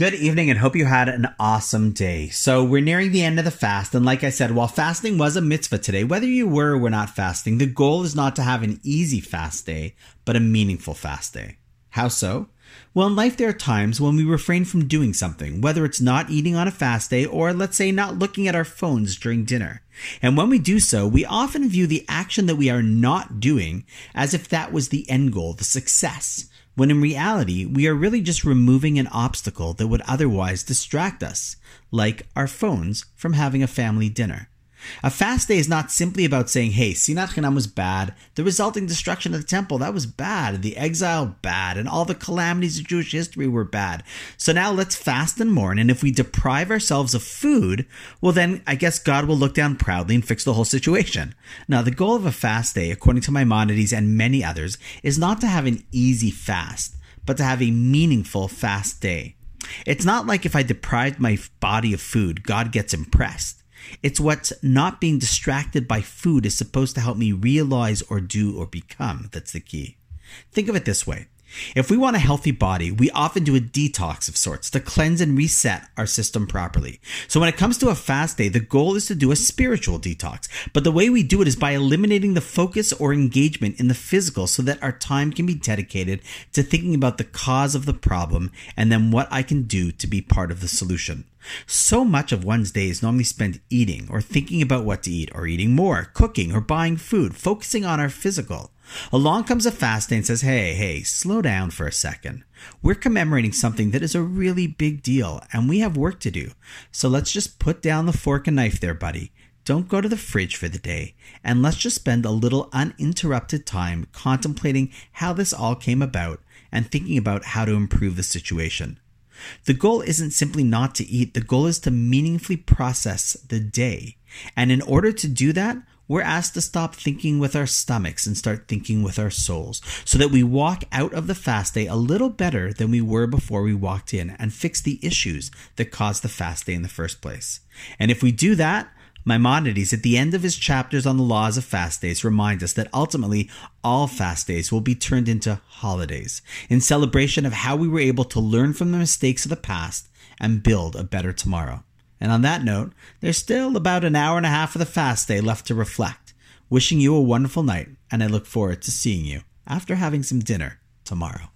Good evening and hope you had an awesome day. So, we're nearing the end of the fast, and like I said, while fasting was a mitzvah today, whether you were or were not fasting, the goal is not to have an easy fast day, but a meaningful fast day. How so? Well, in life, there are times when we refrain from doing something, whether it's not eating on a fast day or, let's say, not looking at our phones during dinner. And when we do so, we often view the action that we are not doing as if that was the end goal, the success when in reality, we are really just removing an obstacle that would otherwise distract us, like our phones from having a family dinner. A fast day is not simply about saying, hey, Sinat Chinam was bad, the resulting destruction of the temple, that was bad, the exile, bad, and all the calamities of Jewish history were bad. So now let's fast and mourn, and if we deprive ourselves of food, well, then I guess God will look down proudly and fix the whole situation. Now, the goal of a fast day, according to Maimonides and many others, is not to have an easy fast, but to have a meaningful fast day. It's not like if I deprived my body of food, God gets impressed. It's what's not being distracted by food is supposed to help me realize or do or become that's the key. Think of it this way. If we want a healthy body, we often do a detox of sorts to cleanse and reset our system properly. So when it comes to a fast day, the goal is to do a spiritual detox. But the way we do it is by eliminating the focus or engagement in the physical so that our time can be dedicated to thinking about the cause of the problem and then what I can do to be part of the solution. So much of one's day is normally spent eating or thinking about what to eat or eating more, cooking or buying food, focusing on our physical. Along comes a fast day and says, hey, hey, slow down for a second. We're commemorating something that is a really big deal and we have work to do. So let's just put down the fork and knife there, buddy. Don't go to the fridge for the day, and let's just spend a little uninterrupted time contemplating how this all came about and thinking about how to improve the situation. The goal isn't simply not to eat, the goal is to meaningfully process the day. And in order to do that, we're asked to stop thinking with our stomachs and start thinking with our souls so that we walk out of the fast day a little better than we were before we walked in and fix the issues that caused the fast day in the first place. And if we do that, Maimonides, at the end of his chapters on the laws of fast days, reminds us that ultimately all fast days will be turned into holidays in celebration of how we were able to learn from the mistakes of the past and build a better tomorrow. And on that note, there's still about an hour and a half of the fast day left to reflect. Wishing you a wonderful night, and I look forward to seeing you after having some dinner tomorrow.